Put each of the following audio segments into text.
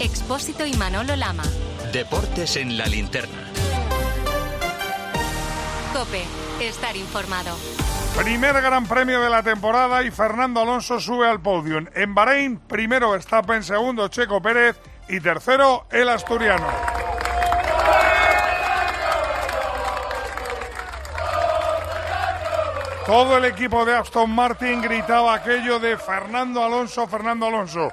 Expósito y Manolo Lama. Deportes en la linterna. Cope, estar informado. Primer gran premio de la temporada y Fernando Alonso sube al podium. En Bahrein, primero Verstappen, segundo Checo Pérez y tercero el asturiano. Todo el equipo de Aston Martin gritaba aquello de Fernando Alonso, Fernando Alonso.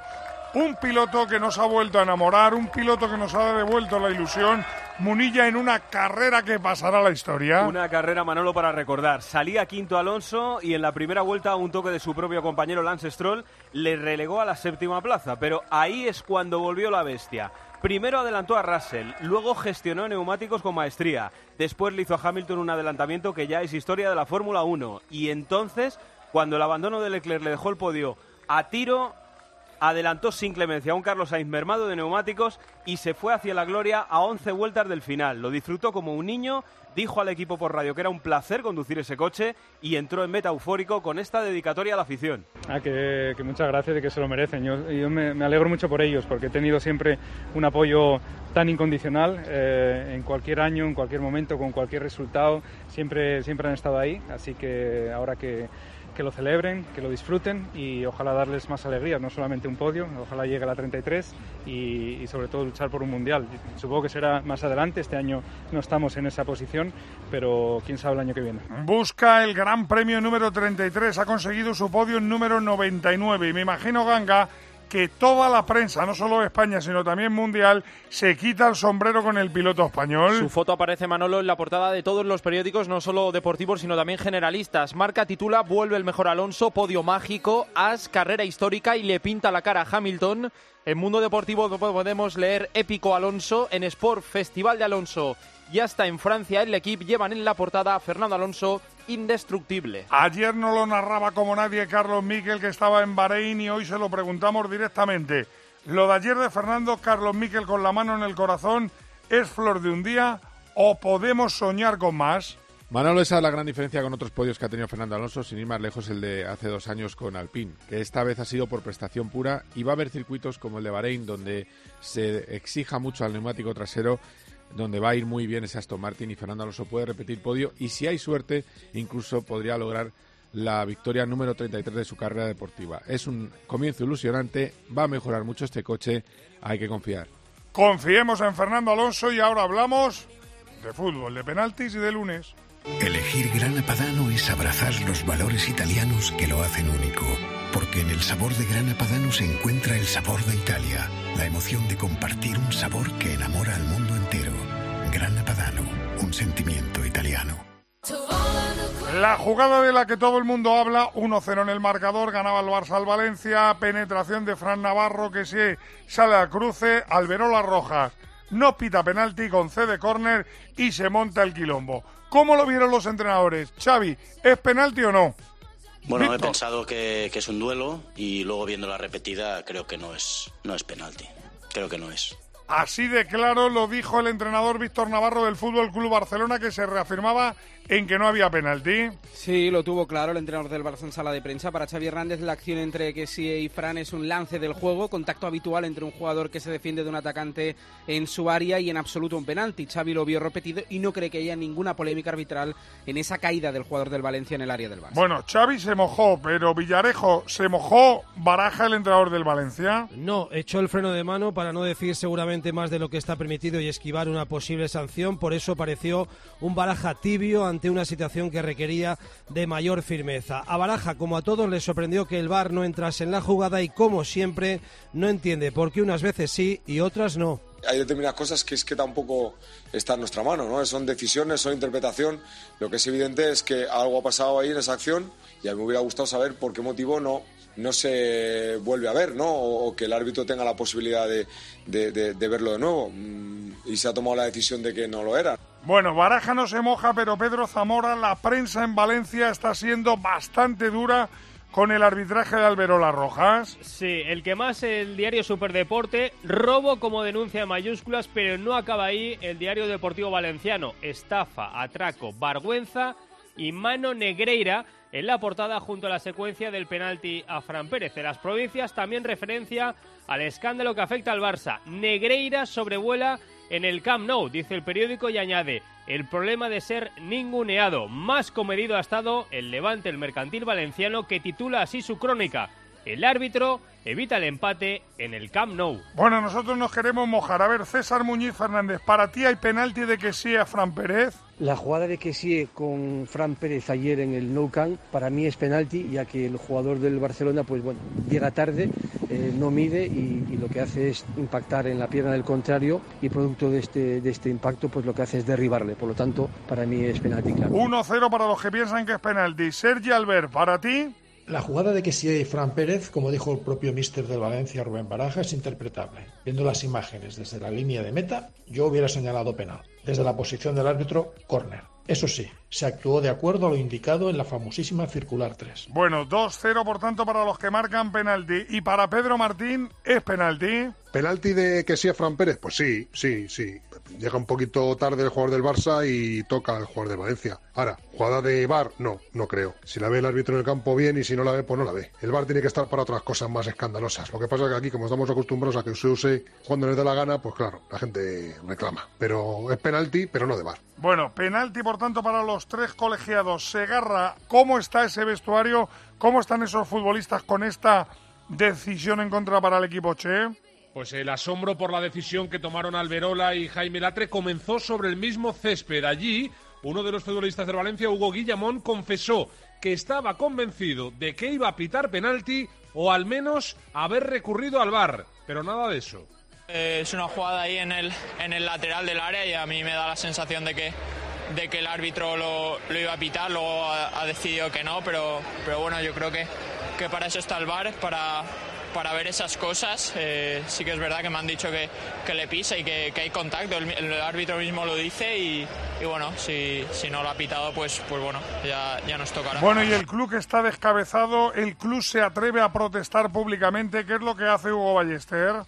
Un piloto que nos ha vuelto a enamorar, un piloto que nos ha devuelto la ilusión. Munilla en una carrera que pasará la historia. Una carrera, Manolo, para recordar. Salía quinto Alonso y en la primera vuelta, un toque de su propio compañero Lance Stroll le relegó a la séptima plaza. Pero ahí es cuando volvió la bestia. Primero adelantó a Russell, luego gestionó neumáticos con maestría, después le hizo a Hamilton un adelantamiento que ya es historia de la Fórmula 1 y entonces, cuando el abandono de Leclerc le dejó el podio a tiro, adelantó sin clemencia a un Carlos Sainz mermado de neumáticos y se fue hacia la gloria a 11 vueltas del final. Lo disfrutó como un niño, dijo al equipo por radio que era un placer conducir ese coche y entró en meta eufórico con esta dedicatoria a la afición. Ah, que, muchas gracias y que se lo merecen. Yo, me, alegro mucho por ellos porque he tenido siempre un apoyo tan incondicional eh, en cualquier año, en cualquier momento, con cualquier resultado. Siempre, siempre han estado ahí, así que ahora que que lo celebren, que lo disfruten y ojalá darles más alegría, no solamente un podio, ojalá llegue a la 33 y, sobre todo luchar por un mundial. Supongo que será más adelante, este año no estamos en esa posición, pero quién sabe el año que viene. Busca el Gran Premio número 33, ha conseguido su podio número 99 y me imagino Ganga que toda la prensa, no solo de España, sino también mundial, se quita el sombrero con el piloto español. Su foto aparece, Manolo, en la portada de todos los periódicos, no solo deportivos, sino también generalistas. Marca titula Vuelve el mejor Alonso, podio mágico, as, carrera histórica y le pinta la cara a Hamilton. En Mundo Deportivo podemos leer Épico Alonso, en Sport Festival de Alonso y hasta en Francia el equipo llevan en la portada a Fernando Alonso indestructible. Ayer no lo narraba como nadie Carlos Miquel que estaba en Bahrein y hoy se lo preguntamos directamente. Lo de ayer de Fernando Carlos Miquel con la mano en el corazón es flor de un día o podemos soñar con más. Manolo, esa es la gran diferencia con otros podios que ha tenido Fernando Alonso, sin ir más lejos el de hace dos años con Alpine, que esta vez ha sido por prestación pura y va a haber circuitos como el de Bahrein donde se exija mucho al neumático trasero donde va a ir muy bien ese Aston Martin y Fernando Alonso puede repetir podio y si hay suerte incluso podría lograr la victoria número 33 de su carrera deportiva. Es un comienzo ilusionante, va a mejorar mucho este coche, hay que confiar. Confiemos en Fernando Alonso y ahora hablamos de fútbol, de penaltis y de lunes. Elegir Grana Padano es abrazar los valores italianos que lo hacen único porque en el sabor de Grana Padano se encuentra el sabor de Italia, la emoción de compartir un sabor que enamora al mundo entero. Padano, un sentimiento italiano. La jugada de la que todo el mundo habla, 1-0 en el marcador, ganaba el Barça al Valencia, penetración de Fran Navarro que se sale al cruce, Alberola Rojas no pita penalti, con C de córner y se monta el quilombo. ¿Cómo lo vieron los entrenadores? Xavi, ¿es penalti o no? Bueno, he pensado que, que, es un duelo y luego viendo la repetida creo que no es, no es penalti. Creo que no es. Así de claro lo dijo el entrenador Víctor Navarro del Fútbol Club Barcelona que se reafirmaba en que no había penalti. Sí, lo tuvo claro el entrenador del Barça en sala de prensa. Para Xavi Hernández la acción entre Kessie y Fran es un lance del juego, contacto habitual entre un jugador que se defiende de un atacante en su área y en absoluto un penalti. Xavi lo vio repetido y no cree que haya ninguna polémica arbitral en esa caída del jugador del Valencia en el área del Barça. Bueno, Xavi se mojó, pero Villarejo se mojó, baraja el entrenador del Valencia. No, echó el freno de mano para no decir seguramente más de lo que está permitido y esquivar una posible sanción, por eso pareció un baraja tibio ante una situación que requería de mayor firmeza. A Baraja, como a todos, le sorprendió que el VAR no entrase en la jugada y, como siempre, no entiende por qué unas veces sí y otras no. Hay determinadas cosas que es que tampoco está en nuestra mano, ¿no? Son decisiones, son interpretación. Lo que es evidente es que algo ha pasado ahí en esa acción y a mí me hubiera gustado saber por qué motivo no, no se vuelve a ver, ¿no? O, que el árbitro tenga la posibilidad de, de verlo de nuevo. Mm, y se ha tomado la decisión de que no lo era. Bueno, Baraja no se moja, pero Pedro Zamora, la prensa en Valencia está siendo bastante dura con el arbitraje de Alberola Rojas. Sí, el que más el diario Superdeporte, robo como denuncia en mayúsculas, pero no acaba ahí el diario deportivo valenciano. Estafa, atraco, vergüenza y Mano Negreira en la portada junto a la secuencia del penalti a Fran Pérez. En las provincias también referencia al escándalo que afecta al Barça. Negreira sobrevuela en el Camp Nou, dice el periódico y añade, el problema de ser ninguneado. Más comedido ha estado el Levante, el mercantil valenciano, que titula así su crónica. El árbitro evita el empate en el Camp Nou. Bueno, nosotros nos queremos mojar. A ver, César Muñiz Fernández, ¿para ti hay penalti de que sí a Fran Pérez? La jugada de que sí con Fran Pérez ayer en el Nou Camp para mí es penalti, ya que el jugador del Barcelona, pues bueno, llega tarde, eh, no mide y, y, lo que hace es impactar en la pierna del contrario y producto de este, de este impacto, pues lo que hace es derribarle. Por lo tanto, para mí es penalti, claro. 1-0 para los que piensan que es penalti. Sergi Albert, ¿para ti? La jugada de que sí hay Fran Pérez, como dijo el propio míster del Valencia, Rubén Baraja, es interpretable. Viendo las imágenes desde la línea de meta, yo hubiera señalado penal. Desde la posición del árbitro, córner. Eso sí, se actuó de acuerdo a lo indicado en la famosísima circular 3. Bueno, 2-0 por tanto para los que marcan penalti. ¿Y para Pedro Martín es penalti? ¿Penalti de que sí a Fran Pérez? Pues sí, sí, sí. Llega un poquito tarde el jugador del Barça y toca al jugador de Valencia. Ahora, jugada de VAR, no, no creo. Si la ve el árbitro en el campo bien y si no la ve, pues no la ve. El VAR tiene que estar para otras cosas más escandalosas. Lo que pasa es que aquí, como estamos acostumbrados a que se use cuando les da la gana, pues claro, la gente reclama. Pero es penalti, pero no de VAR. Bueno, penalti por tanto para los tres colegiados. Segarra, ¿cómo está ese vestuario? ¿Cómo están esos futbolistas con esta decisión en contra para el equipo Che? Pues el asombro por la decisión que tomaron Alberola y Jaime Latre comenzó sobre el mismo césped. Allí, uno de los futbolistas del Valencia, Hugo Guillamón, confesó que estaba convencido de que iba a pitar penalti o al menos haber recurrido al VAR, pero nada de eso. Eh, es una jugada ahí en el, en el lateral del área y a mí me da la sensación de que, de que el árbitro lo, lo iba a pitar, luego ha, decidido que no, pero, pero bueno, yo creo que, que para eso está el VAR, para, para ver esas cosas. Eh, sí que es verdad que me han dicho que, que le pisa y que, que hay contacto, el, árbitro mismo lo dice y, bueno, si, si, no lo ha pitado, pues, pues bueno, ya, ya nos tocará. Bueno, y el club está descabezado, el club se atreve a protestar públicamente, ¿qué es lo que hace Hugo Ballester?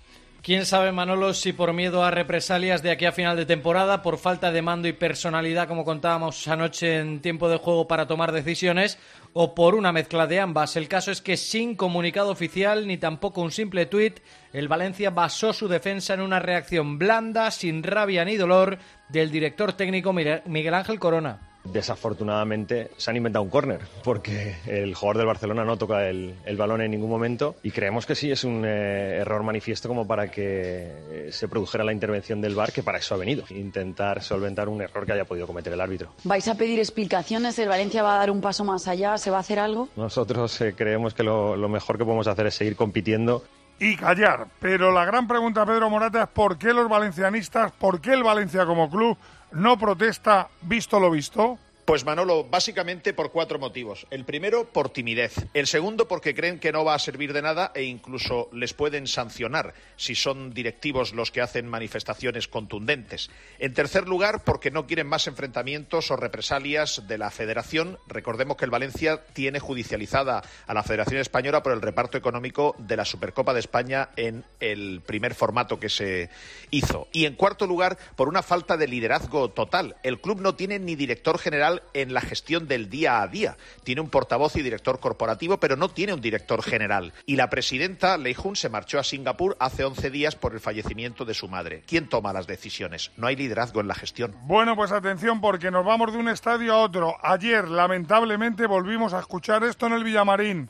Quién sabe, Manolo, si por miedo a represalias de aquí a final de temporada, por falta de mando y personalidad, como contábamos anoche en tiempo de juego para tomar decisiones, o por una mezcla de ambas. El caso es que sin comunicado oficial ni tampoco un simple tuit, el Valencia basó su defensa en una reacción blanda, sin rabia ni dolor, del director técnico Miguel Ángel Corona. Desafortunadamente se han inventado un córner porque el jugador del Barcelona no toca el, el, balón en ningún momento y creemos que sí es un eh, error manifiesto como para que se produjera la intervención del VAR que para eso ha venido, intentar solventar un error que haya podido cometer el árbitro. ¿Vais a pedir explicaciones? ¿El Valencia va a dar un paso más allá? ¿Se va a hacer algo? Nosotros eh, creemos que lo, lo mejor que podemos hacer es seguir compitiendo y callar. Pero la gran pregunta, Pedro Morata, es por qué los valencianistas, por qué el Valencia como club no protesta visto lo visto. Pues Manolo, básicamente por cuatro motivos. El primero, por timidez. El segundo, porque creen que no va a servir de nada e incluso les pueden sancionar si son directivos los que hacen manifestaciones contundentes. En tercer lugar, porque no quieren más enfrentamientos o represalias de la Federación. Recordemos que el Valencia tiene judicializada a la Federación Española por el reparto económico de la Supercopa de España en el primer formato que se hizo. Y en cuarto lugar, por una falta de liderazgo total. El club no tiene ni director general en la gestión del día a día. Tiene un portavoz y director corporativo, pero no tiene un director general. Y la presidenta Lei Jun se marchó a Singapur hace 11 días por el fallecimiento de su madre. ¿Quién toma las decisiones? No hay liderazgo en la gestión. Bueno, pues atención porque nos vamos de un estadio a otro. Ayer, lamentablemente, volvimos a escuchar esto en el Villamarín.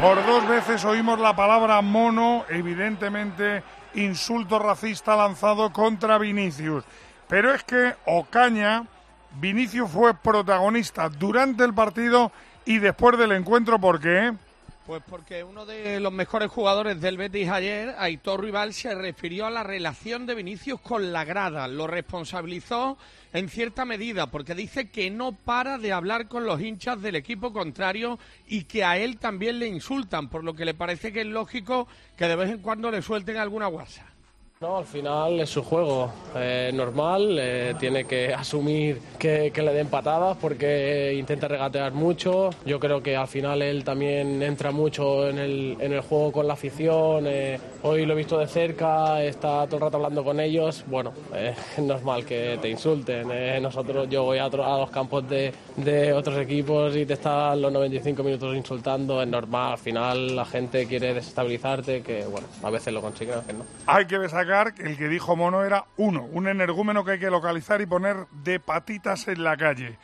Por dos veces oímos la palabra mono, evidentemente insulto racista lanzado contra Vinicius. Pero es que Ocaña, Vinicius fue protagonista durante el partido y después del encuentro, ¿por qué? Pues porque uno de los mejores jugadores del Betis ayer, Aitor Rival, se refirió a la relación de Vinicius con la grada. Lo responsabilizó en cierta medida porque dice que no para de hablar con los hinchas del equipo contrario y que a él también le insultan, por lo que le parece que es lógico que de vez en cuando le suelten alguna guasa. No, al final es su juego eh, normal, eh, tiene que asumir que, le den patadas porque intenta regatear mucho. Yo creo que al final él también entra mucho en el, en el juego con la afición. Eh, hoy lo he visto de cerca, está todo el rato hablando con ellos. Bueno, es normal que te insulten. nosotros, yo voy a, otro, los campos de, de otros equipos y te están los 95 minutos insultando. Es normal, al final la gente quiere desestabilizarte, que bueno, a veces lo consiguen, a veces no. Hay que el que dijo Mono era uno, un energúmeno que hay que localizar y poner de patitas en la calle.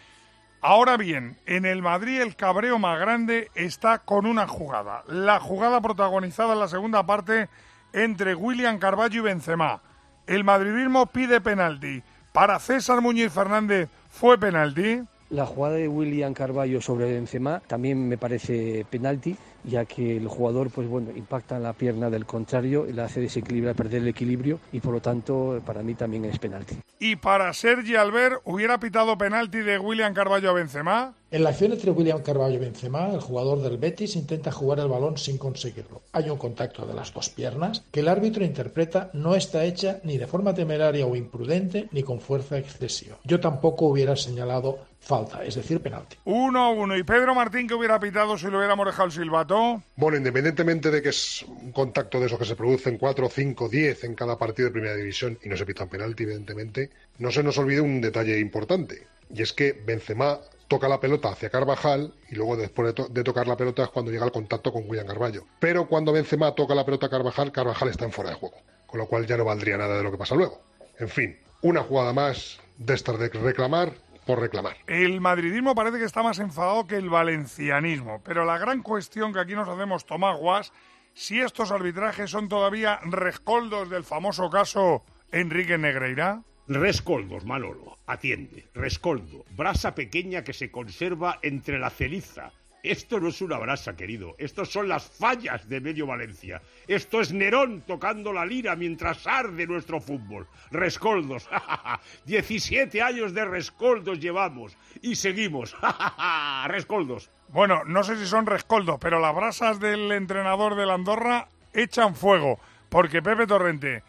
Ahora bien, en el Madrid el cabreo más grande está con una jugada. La jugada protagonizada en la segunda parte entre William Carballo y Benzema. El madridismo pide penalti. Para César Muñiz Fernández fue penalti. La jugada de William Carballo sobre Benzema también me parece penalti ya que el jugador pues bueno impacta en la pierna del contrario y le hace desequilibrar, perder el equilibrio y por lo tanto para mí también es penalti. ¿Y para Sergi Albert hubiera pitado penalti de William Carballo a Benzema? En la acción entre William Carballo y Benzema, el jugador del Betis intenta jugar el balón sin conseguirlo. Hay un contacto de las dos piernas que el árbitro interpreta no está hecha ni de forma temeraria o imprudente ni con fuerza excesiva. Yo tampoco hubiera señalado falta, es decir, penalti. Uno a uno. ¿Y Pedro Martín que hubiera pitado si lo hubiéramos dejado el silbato? Bueno, independientemente de que es un contacto de esos que se producen 4, 5, 10 en cada partido de primera división y no se pitan penalti, evidentemente, no se nos olvide un detalle importante. Y es que Benzema toca la pelota hacia Carvajal y luego después de, tocar la pelota es cuando llega el contacto con William Carballo. Pero cuando Benzema toca la pelota a Carvajal, Carvajal está en fuera de juego, con lo cual ya no valdría nada de lo que pasa luego. En fin, una jugada más de estar de reclamar por reclamar. El madridismo parece que está más enfadado que el valencianismo, pero la gran cuestión que aquí nos hacemos tomaguas, si estos arbitrajes son todavía rescoldos del famoso caso Enrique Negreira. Rescoldos, Manolo, atiende. Rescoldo, brasa pequeña que se conserva entre la ceniza. Esto no es una brasa, querido. Estos son las fallas de medio Valencia. Esto es Nerón tocando la lira mientras arde nuestro fútbol. Rescoldos. 17 años de rescoldos llevamos. Y seguimos. rescoldos. Bueno, no sé si son rescoldos, pero las brasas del entrenador de la Andorra echan fuego. Porque Pepe Torrente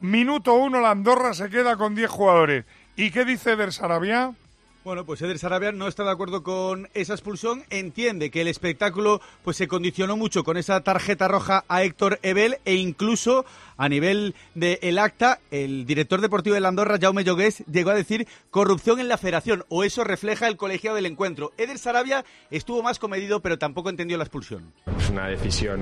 Minuto uno, la Andorra se queda con 10 jugadores. ¿Y qué dice Del Sarabia? Bueno, pues Eder Sarabia no está de acuerdo con esa expulsión, entiende que el espectáculo pues se condicionó mucho con esa tarjeta roja a Héctor Ebel e incluso a nivel del el acta, el director deportivo de la Andorra, Jaume Llogués, llegó a decir corrupción en la federación, o eso refleja el colegiado del encuentro. Eder Sarabia estuvo más comedido, pero tampoco entendió la expulsión. Es una decisión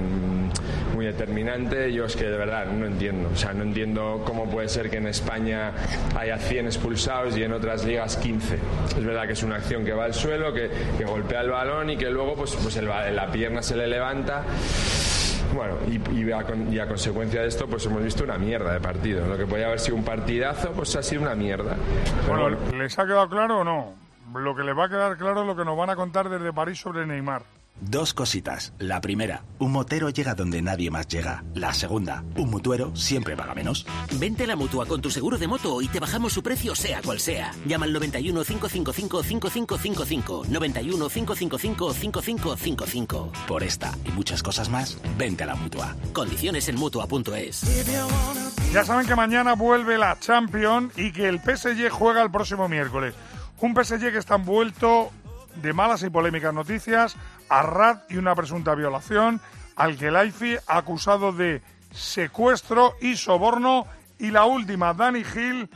muy determinante, yo es que de verdad no entiendo, o sea, no entiendo cómo puede ser que en España haya 100 expulsados y en otras ligas 15. Es verdad que es una acción que va al suelo, que, golpea el balón y que luego pues, pues la pierna se le levanta. Bueno, y, a, consecuencia de esto, pues hemos visto una mierda de partido. Lo que podía haber sido un partidazo, pues ha sido una mierda. bueno, ¿les ha quedado claro o no? Lo que les va a quedar claro es lo que nos van a contar desde París sobre Neymar. Dos cositas. La primera, un motero llega donde nadie más llega. La segunda, un mutuero siempre paga menos. Vente a la mutua con tu seguro de moto y te bajamos su precio sea cual sea. Llama al 91 555 5555. 91 555 5555. Por esta y muchas cosas más, vente a la mutua. Condiciones en mutua.es. Ya saben que mañana vuelve la Champions y que el PSG juega el próximo miércoles. Un PSG que está envuelto de malas y polémicas noticias, Arrad y una presunta violación, al que Laifi acusado de secuestro y soborno, y la última, Dani Gil,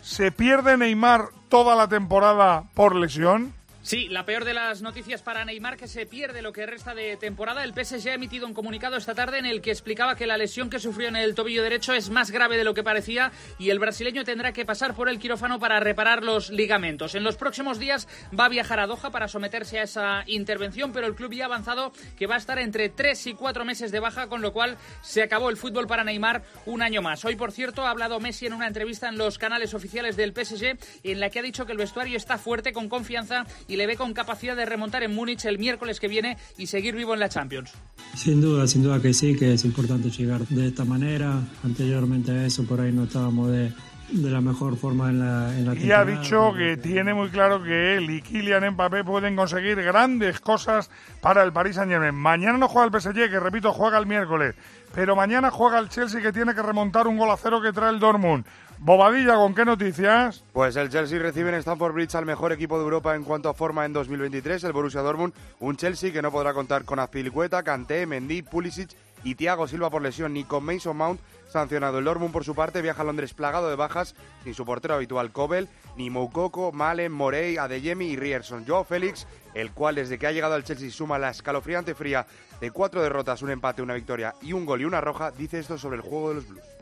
¿se pierde Neymar toda la temporada por lesión? Sí, la peor de las noticias para Neymar que se pierde lo que resta de temporada. El PSG ha emitido un comunicado esta tarde en el que explicaba que la lesión que sufrió en el tobillo derecho es más grave de lo que parecía y el brasileño tendrá que pasar por el quirófano para reparar los ligamentos. En los próximos días va a viajar a Doha para someterse a esa intervención, pero el club ya ha avanzado que va a estar entre tres y cuatro meses de baja, con lo cual se acabó el fútbol para Neymar un año más. Hoy, por cierto, ha hablado Messi en una entrevista en los canales oficiales del PSG en la que ha dicho que el vestuario está fuerte, con confianza y le ve con capacidad de remontar en Múnich el miércoles que viene y seguir vivo en la Champions. Sin duda, sin duda que sí, que es importante llegar de esta manera. Anteriormente a eso, por ahí no estábamos de, de la mejor forma en la, en la Y ha dicho que tiene muy claro que él y Kylian Mbappé pueden conseguir grandes cosas para el Paris Saint-Germain. Mañana no juega el PSG, que repito, juega el miércoles. Pero mañana juega el Chelsea, que tiene que remontar un gol a cero que trae el Dortmund. Bobadilla, ¿con qué noticias? Pues el Chelsea recibe en Stamford Bridge al mejor equipo de Europa en cuanto a forma en 2023, el Borussia Dortmund, un Chelsea que no podrá contar con Azpilicueta, Kanté, Mendy, Pulisic y Thiago Silva por lesión, ni con Mason Mount sancionado. El Dortmund, por su parte, viaja a Londres plagado de bajas, sin su portero habitual Kobel, ni Moukoko, Malen, Morey, Adeyemi y Rierson. Joao Félix, el cual desde que ha llegado al Chelsea suma la escalofriante fría de cuatro derrotas, un empate, una victoria y un gol y una roja, dice esto sobre el juego de los Blues.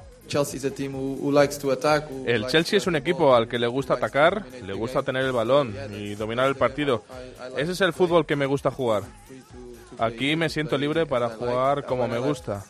El Chelsea es un equipo al que le gusta atacar, le gusta tener el balón y dominar el partido. Ese es el fútbol que me gusta jugar. Aquí me siento libre para jugar como me gusta.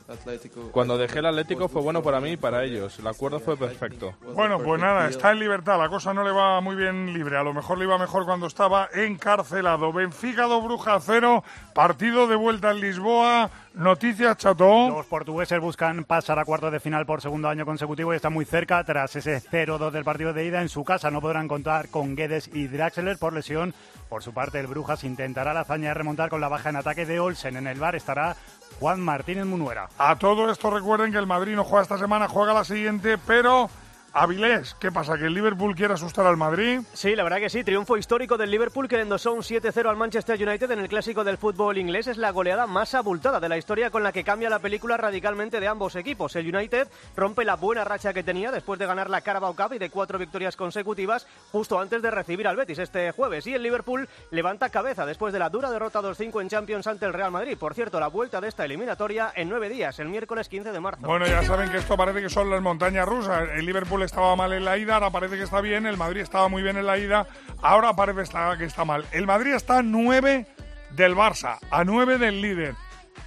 Cuando dejé el Atlético fue bueno para mí y para ellos. El acuerdo fue perfecto. Bueno, pues nada, está en libertad. La cosa no le va muy bien libre. A lo mejor le iba mejor cuando estaba encarcelado. Benfica 2 Bruja 0. Partido de vuelta en Lisboa. Noticias, Chato. Los portugueses buscan pasar a cuartos de final por segundo año consecutivo y están muy cerca tras ese 0-2 del partido de ida. En su casa no podrán contar con Guedes y Draxler por lesión. Por su parte, el Brujas intentará la hazaña de remontar con la baja en ataque de Olsen. En el bar estará Juan Martínez Munuera. A todo esto recuerden que el Madrid no juega esta semana, juega la siguiente, pero Avilés, ¿qué pasa? ¿Que el Liverpool quiere asustar al Madrid? Sí, la verdad que sí. Triunfo histórico del Liverpool que le endosó un 7-0 al Manchester United en el clásico del fútbol inglés. Es la goleada más abultada de la historia con la que cambia la película radicalmente de ambos equipos. El United rompe la buena racha que tenía después de ganar la Carabao Cup y de cuatro victorias consecutivas justo antes de recibir al Betis este jueves. Y el Liverpool levanta cabeza después de la dura derrota 2-5 en Champions ante el Real Madrid. Por cierto, la vuelta de esta eliminatoria en nueve días, el miércoles 15 de marzo. Bueno, ya saben que esto parece que son las montañas rusas. El Liverpool estaba mal en la ida, ahora parece que está bien. El Madrid estaba muy bien en la ida, ahora parece que está mal. El Madrid está a 9 del Barça, a 9 del líder.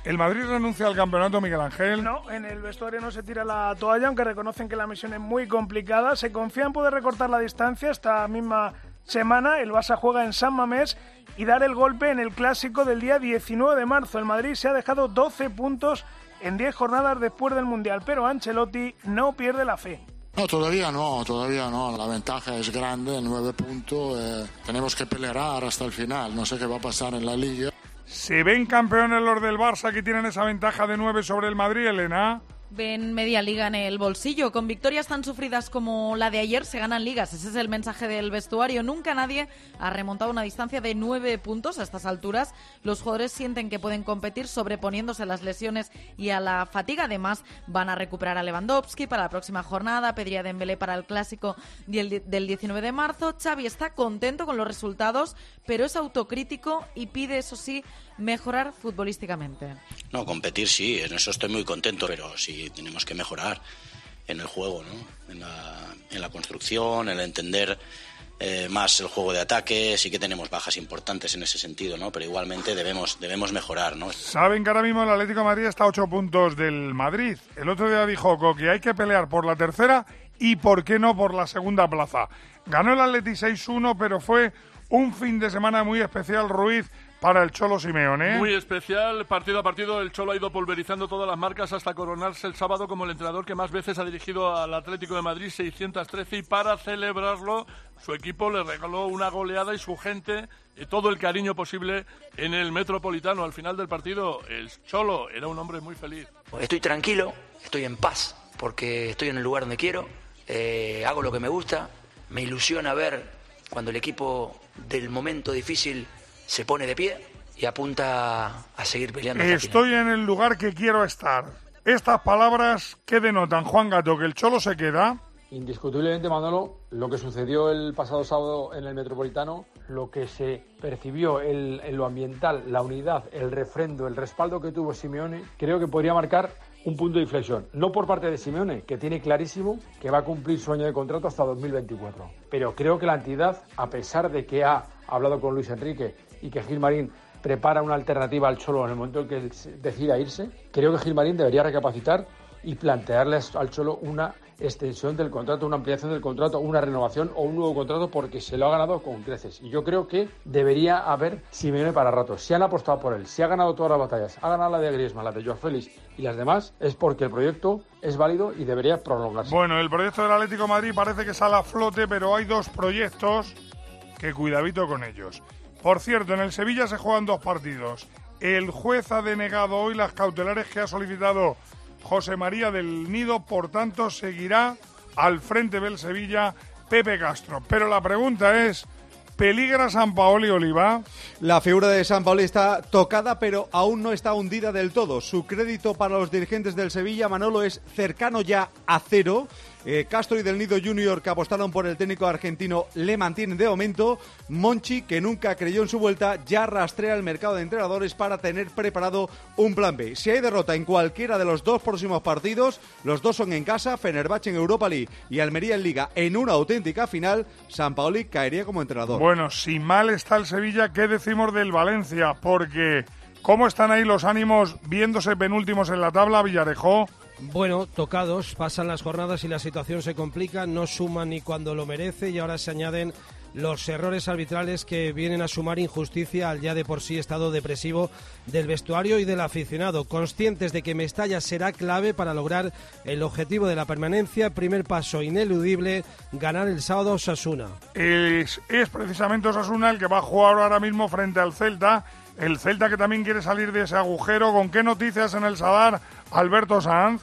¿El Madrid renuncia al campeonato, Miguel Ángel? No, en el vestuario no se tira la toalla, aunque reconocen que la misión es muy complicada. Se confía en poder recortar la distancia esta misma semana. El Barça juega en San Mamés y dar el golpe en el clásico del día 19 de marzo. El Madrid se ha dejado 12 puntos en 10 jornadas después del Mundial, pero Ancelotti no pierde la fe. No, todavía no, todavía no. La ventaja es grande, nueve puntos. Eh, tenemos que pelear hasta el final. No sé qué va a pasar en la liga. ¿Se ven campeones los del Barça que tienen esa ventaja de nueve sobre el Madrid, Elena? Ven media liga en el bolsillo. Con victorias tan sufridas como la de ayer se ganan ligas. Ese es el mensaje del vestuario. Nunca nadie ha remontado una distancia de nueve puntos a estas alturas. Los jugadores sienten que pueden competir sobreponiéndose a las lesiones y a la fatiga. Además, van a recuperar a Lewandowski para la próxima jornada, Pedría Dembélé para el clásico del 19 de marzo. Xavi está contento con los resultados, pero es autocrítico y pide, eso sí, mejorar futbolísticamente. No, competir sí, en eso estoy muy contento, pero sí tenemos que mejorar en el juego, ¿no? en, la, en la construcción, en el entender eh, más el juego de ataque, sí que tenemos bajas importantes en ese sentido, ¿no? Pero igualmente debemos, debemos mejorar, ¿no? Saben que ahora mismo el Atlético de Madrid está a ocho puntos del Madrid. El otro día dijo que hay que pelear por la tercera y por qué no por la segunda plaza. Ganó el Atleti 6-1, pero fue un fin de semana muy especial, Ruiz, para el Cholo Simeone. Muy especial, partido a partido el Cholo ha ido pulverizando todas las marcas hasta coronarse el sábado como el entrenador que más veces ha dirigido al Atlético de Madrid, 613, y para celebrarlo su equipo le regaló una goleada y su gente y todo el cariño posible en el Metropolitano. Al final del partido el Cholo era un hombre muy feliz. Estoy tranquilo, estoy en paz, porque estoy en el lugar donde quiero, eh, hago lo que me gusta, me ilusiona ver cuando el equipo del momento difícil se pone de pie y apunta a seguir peleando. Estoy en el lugar que quiero estar. Estas palabras, ¿qué denotan, Juan Gato? ¿Que el Cholo se queda? Indiscutiblemente, Manolo, lo que sucedió el pasado sábado en el Metropolitano, lo que se percibió en, lo ambiental, la unidad, el refrendo, el respaldo que tuvo Simeone, creo que podría marcar un punto de inflexión. No por parte de Simeone, que tiene clarísimo que va a cumplir su año de contrato hasta 2024. Pero creo que la entidad, a pesar de que ha hablado con Luis Enrique y que Gilmarín prepara una alternativa al Cholo en el momento en que decida irse, creo que Gilmarín debería recapacitar y plantearle al Cholo una extensión del contrato, una ampliación del contrato, una renovación o un nuevo contrato porque se lo ha ganado con creces. Y yo creo que debería haber Simeone para rato. Si han apostado por él, si ha ganado todas las batallas, ha ganado la de Griezmann, la de Joao Félix y las demás, es porque el proyecto es válido y debería prolongarse. Bueno, el proyecto del Atlético de Madrid parece que sale a flote, pero hay dos proyectos que cuidadito con ellos. Por cierto, en el Sevilla se juegan dos partidos. El juez ha denegado hoy las cautelares que ha solicitado José María del Nido, por tanto seguirá al frente del Sevilla Pepe Castro. Pero la pregunta es, ¿peligra San Paoli Oliva? La figura de San Paoli está tocada, pero aún no está hundida del todo. Su crédito para los dirigentes del Sevilla, Manolo, es cercano ya a cero. Eh, Castro y Del Nido Junior, que apostaron por el técnico argentino, le mantienen de momento. Monchi, que nunca creyó en su vuelta, ya rastrea el mercado de entrenadores para tener preparado un plan B. Si hay derrota en cualquiera de los dos próximos partidos, los dos son en casa, Fenerbahce en Europa League y Almería en Liga, en una auténtica final, San Paoli caería como entrenador. Bueno, si mal está el Sevilla, ¿qué decimos del Valencia? Porque, ¿cómo están ahí los ánimos viéndose penúltimos en la tabla, Villarejó? Bueno, tocados, pasan las jornadas y la situación se complica, no suman ni cuando lo merece y ahora se añaden los errores arbitrales que vienen a sumar injusticia al ya de por sí estado depresivo del vestuario y del aficionado. Conscientes de que Mestalla será clave para lograr el objetivo de la permanencia, primer paso ineludible, ganar el sábado Osasuna. Es, es precisamente Osasuna el que va a jugar ahora mismo frente al Celta. El Celta que también quiere salir de ese agujero. ¿Con qué noticias en el Sadar, Alberto Sanz?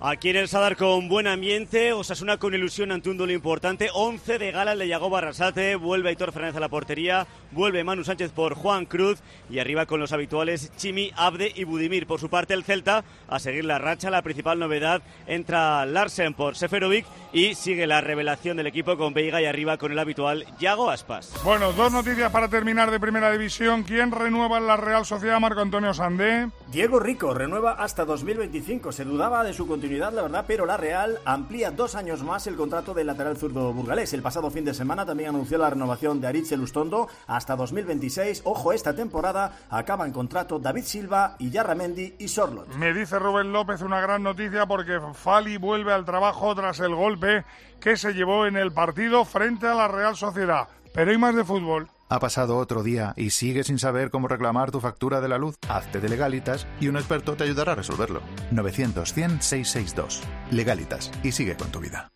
Aquí en el Sadar con buen ambiente, Osasuna con ilusión ante un duelo importante, 11 de gala le llegó Barrasate, vuelve Aitor Fernández a la portería, vuelve Manu Sánchez por Juan Cruz y arriba con los habituales Chimi, Abde y Budimir. Por su parte el Celta a seguir la racha, la principal novedad entra Larsen por Seferovic y sigue la revelación del equipo con Veiga y arriba con el habitual Yago Aspas. Bueno, dos noticias para terminar de Primera División. ¿Quién renueva en la Real Sociedad Marco Antonio Sandé? Diego Rico renueva hasta 2025. Se dudaba de su continuidad, la verdad, pero la Real amplía dos años más el contrato del lateral zurdo burgalés. El pasado fin de semana también anunció la renovación de Aritz Lustondo hasta 2026. Ojo, esta temporada acaban contrato David Silva Yarramendi y Sorlot. Me dice Rubén López una gran noticia porque Fali vuelve al trabajo tras el golpe que se llevó en el partido frente a la Real Sociedad. Pero hay más de fútbol. Ha pasado otro día y sigues sin saber cómo reclamar tu factura de la luz. Hazte de Legalitas y un experto te ayudará a resolverlo. 900-100-662. Legalitas y sigue con tu vida.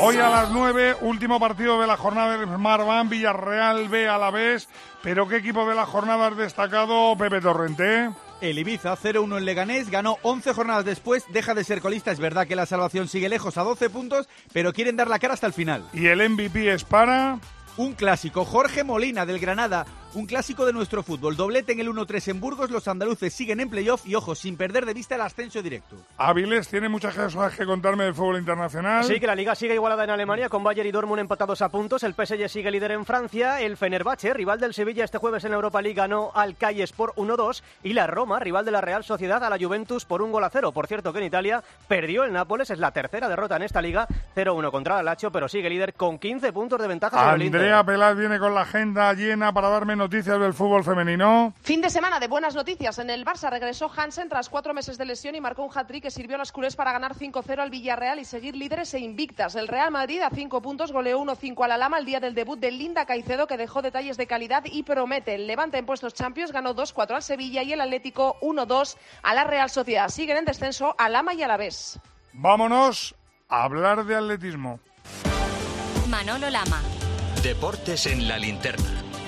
Hoy a las 9, último partido de la jornada del Smart Villarreal B a la vez. Pero ¿qué equipo de la jornada has destacado, Pepe Torrente? El Ibiza 0-1 en Leganés ganó 11 jornadas después, deja de ser colista. Es verdad que la salvación sigue lejos a 12 puntos, pero quieren dar la cara hasta el final. ¿Y el MVP es para? Un clásico, Jorge Molina del Granada, un clásico de nuestro fútbol. Doblete en el 1-3 en Burgos, los andaluces siguen en playoff y ojo, sin perder de vista el ascenso directo. Avilés tiene muchas cosas que contarme del fútbol internacional. Sí, que la liga sigue igualada en Alemania con Bayern y Dortmund empatados a puntos. El PSG sigue líder en Francia. El Fenerbahce, rival del Sevilla este jueves en Europa League, ganó al Calles por 1-2. Y la Roma, rival de la Real Sociedad, a la Juventus por un gol a cero. Por cierto, que en Italia perdió el Nápoles. Es la tercera derrota en esta liga. 0-1 contra el Lazio, pero sigue líder con 15 puntos de ventaja sobre el Inter. Andrea Pelaz viene con la agenda llena para darme noticias del fútbol femenino. Fin de semana de buenas noticias. En el Barça regresó Hansen tras cuatro meses de lesión y marcó un hat-trick que sirvió a los culés para ganar 5-0 al Villarreal y seguir líderes e invictas. El Real Madrid a cinco puntos goleó 1-5 a la Lama el día del debut de Linda Caicedo que dejó detalles de calidad y promete. El Levante en puestos Champions ganó 2-4 al Sevilla y el Atlético 1-2 a la Real Sociedad. Siguen en descenso a Lama y a la vez. Vámonos a hablar de atletismo. Manolo Lama. Deportes en la linterna.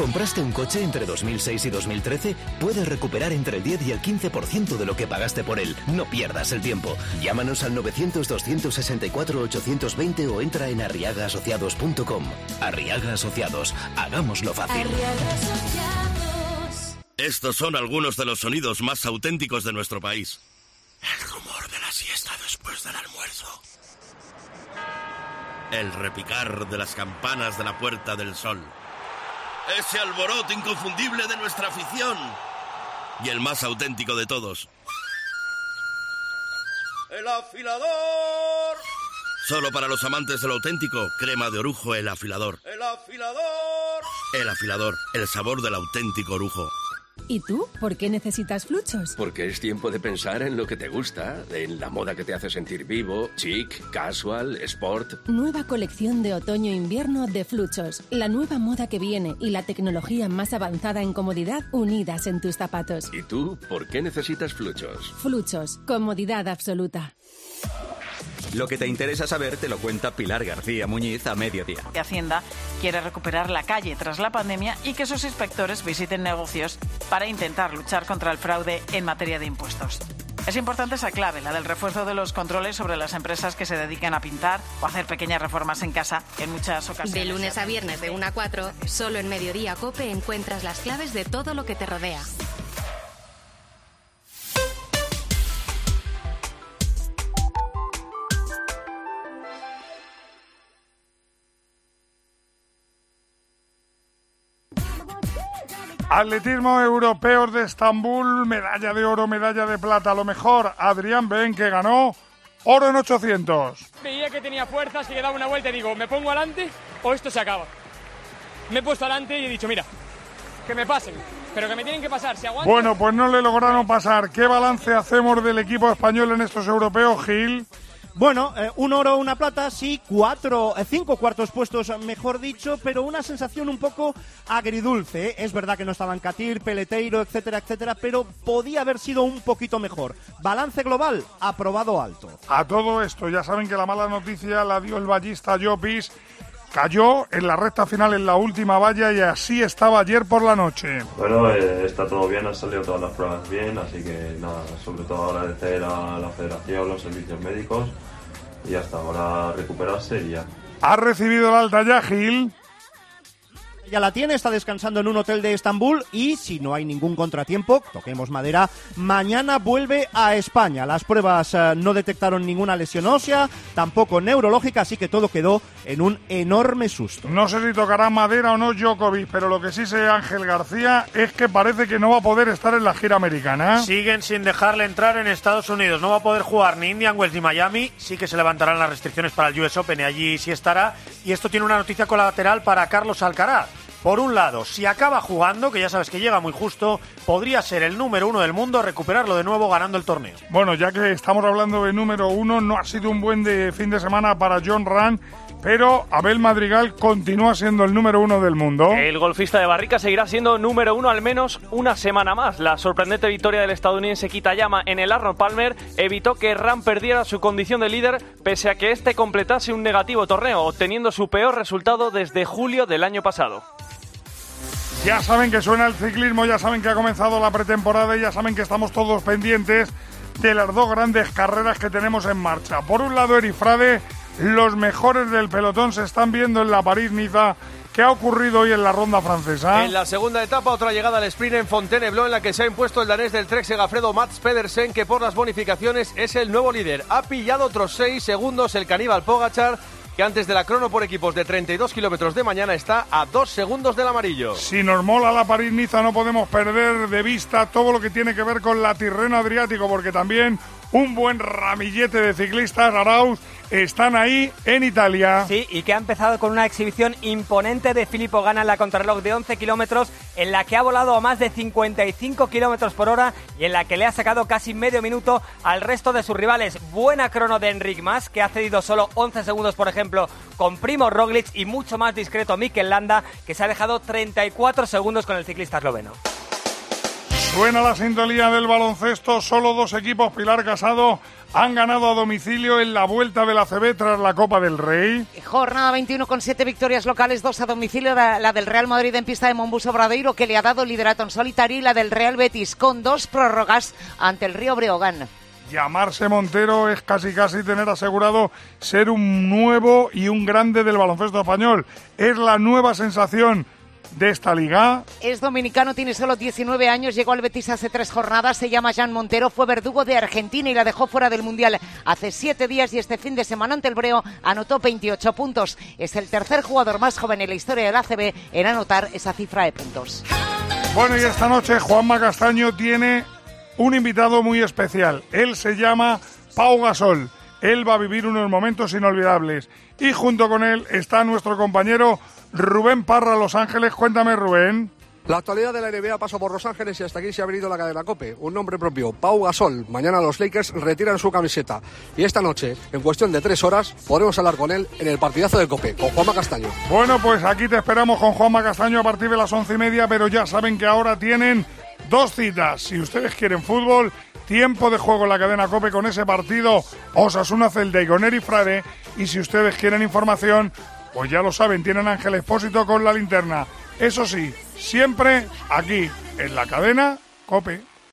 ¿Compraste un coche entre 2006 y 2013? Puedes recuperar entre el 10 y el 15% de lo que pagaste por él. No pierdas el tiempo. Llámanos al 900-264-820 o entra en arriagaasociados.com. Arriaga Asociados. Hagámoslo fácil. Estos son algunos de los sonidos más auténticos de nuestro país. El rumor de la siesta después del almuerzo. El repicar de las campanas de la Puerta del Sol ese alboroto inconfundible de nuestra afición y el más auténtico de todos. El afilador. Solo para los amantes de lo auténtico, crema de orujo el afilador. El afilador. El afilador, el sabor del auténtico orujo. ¿Y tú? ¿Por qué necesitas fluchos? Porque es tiempo de pensar en lo que te gusta, en la moda que te hace sentir vivo, chic, casual, sport. Nueva colección de otoño-invierno de fluchos. La nueva moda que viene y la tecnología más avanzada en comodidad unidas en tus zapatos. ¿Y tú? ¿Por qué necesitas fluchos? Fluchos. Comodidad absoluta. Lo que te interesa saber te lo cuenta Pilar García Muñiz a mediodía. Hacienda quiere recuperar la calle tras la pandemia y que sus inspectores visiten negocios para intentar luchar contra el fraude en materia de impuestos. Es importante esa clave, la del refuerzo de los controles sobre las empresas que se dedican a pintar o hacer pequeñas reformas en casa en muchas ocasiones. De lunes a viernes de 1 a 4, solo en Mediodía Cope encuentras las claves de todo lo que te rodea. Atletismo europeos de Estambul, medalla de oro, medalla de plata. Lo mejor, Adrián Ben, que ganó oro en 800. Veía que tenía fuerzas y que daba una vuelta y digo, ¿me pongo adelante o esto se acaba? Me he puesto adelante y he dicho, mira, que me pasen, pero que me tienen que pasar. Si aguanto... Bueno, pues no le lograron pasar. ¿Qué balance hacemos del equipo español en estos europeos, Gil? Bueno, eh, un oro, una plata, sí, cuatro, eh, cinco cuartos puestos, mejor dicho, pero una sensación un poco agridulce. ¿eh? Es verdad que no estaban Catir, Peleteiro, etcétera, etcétera, pero podía haber sido un poquito mejor. Balance global, aprobado alto. A todo esto, ya saben que la mala noticia la dio el ballista Llopis. Cayó en la recta final en la última valla y así estaba ayer por la noche. Bueno, eh, está todo bien, han salido todas las pruebas bien, así que nada, sobre todo agradecer a la federación, los servicios médicos y hasta ahora recuperarse y ya. ¿Ha recibido el alta ya, Gil? Ya la tiene, está descansando en un hotel de Estambul y si no hay ningún contratiempo, toquemos madera, mañana vuelve a España. Las pruebas eh, no detectaron ninguna lesión ósea, tampoco neurológica, así que todo quedó en un enorme susto. No sé si tocará madera o no Djokovic, pero lo que sí sé Ángel García es que parece que no va a poder estar en la gira americana. Siguen sin dejarle entrar en Estados Unidos, no va a poder jugar ni Indian Wells ni Miami, sí que se levantarán las restricciones para el US Open y allí sí estará. Y esto tiene una noticia colateral para Carlos Alcaraz. Por un lado, si acaba jugando, que ya sabes que llega muy justo, podría ser el número uno del mundo, recuperarlo de nuevo ganando el torneo. Bueno, ya que estamos hablando de número uno, no ha sido un buen de fin de semana para John Ran, pero Abel Madrigal continúa siendo el número uno del mundo. El golfista de Barrica seguirá siendo número uno al menos una semana más. La sorprendente victoria del estadounidense Kitayama en el Arnold Palmer evitó que Ram perdiera su condición de líder pese a que este completase un negativo torneo, obteniendo su peor resultado desde julio del año pasado. Ya saben que suena el ciclismo, ya saben que ha comenzado la pretemporada y ya saben que estamos todos pendientes de las dos grandes carreras que tenemos en marcha. Por un lado, Erifrade, los mejores del pelotón se están viendo en la París-Niza. ¿Qué ha ocurrido hoy en la ronda francesa? En la segunda etapa, otra llegada al sprint en Fontainebleau, en la que se ha impuesto el danés del Trek Segafredo Mats Pedersen, que por las bonificaciones es el nuevo líder. Ha pillado otros seis segundos el caníbal Pogachar, antes de la crono por equipos de 32 kilómetros de mañana está a dos segundos del amarillo. Si nos mola la París-Niza, no podemos perder de vista todo lo que tiene que ver con la Tirreno Adriático, porque también un buen ramillete de ciclistas, Arauz, están ahí en Italia. Sí, y que ha empezado con una exhibición imponente de Filippo Gana en la contrarreloj de 11 kilómetros, en la que ha volado a más de 55 kilómetros por hora y en la que le ha sacado casi medio minuto al resto de sus rivales. Buena crono de Enric Mas, que ha cedido solo 11 segundos, por ejemplo, con Primo Roglic y mucho más discreto Mikel Landa, que se ha dejado 34 segundos con el ciclista esloveno. Suena la sintonía del baloncesto. Solo dos equipos, Pilar Casado, han ganado a domicilio en la vuelta de la CB tras la Copa del Rey. Jornada 21 con siete victorias locales, dos a domicilio. La del Real Madrid en pista de Monbuso Bradeiro, que le ha dado liderato en solitario, y la del Real Betis con dos prórrogas ante el Río Breogán. Llamarse Montero es casi casi tener asegurado ser un nuevo y un grande del baloncesto español. Es la nueva sensación de esta liga. Es dominicano, tiene solo 19 años, llegó al Betis hace tres jornadas, se llama Jan Montero, fue verdugo de Argentina y la dejó fuera del Mundial hace siete días y este fin de semana ante el Breo anotó 28 puntos. Es el tercer jugador más joven en la historia del ACB en anotar esa cifra de puntos. Bueno, y esta noche Juanma Castaño tiene un invitado muy especial. Él se llama Pau Gasol. Él va a vivir unos momentos inolvidables. Y junto con él está nuestro compañero Rubén Parra, Los Ángeles. Cuéntame, Rubén. La actualidad de la NBA pasó por Los Ángeles y hasta aquí se ha venido la cadena Cope. Un nombre propio, Pau Gasol. Mañana los Lakers retiran su camiseta. Y esta noche, en cuestión de tres horas, podremos hablar con él en el partidazo de Cope, con Juanma Castaño. Bueno, pues aquí te esperamos con Juanma Castaño a partir de las once y media, pero ya saben que ahora tienen dos citas. Si ustedes quieren fútbol, tiempo de juego en la cadena Cope con ese partido Osasuna Celta y con Eri Frade. Y si ustedes quieren información, pues ya lo saben, tienen Ángel Expósito con la linterna. Eso sí, siempre aquí, en la cadena Cope.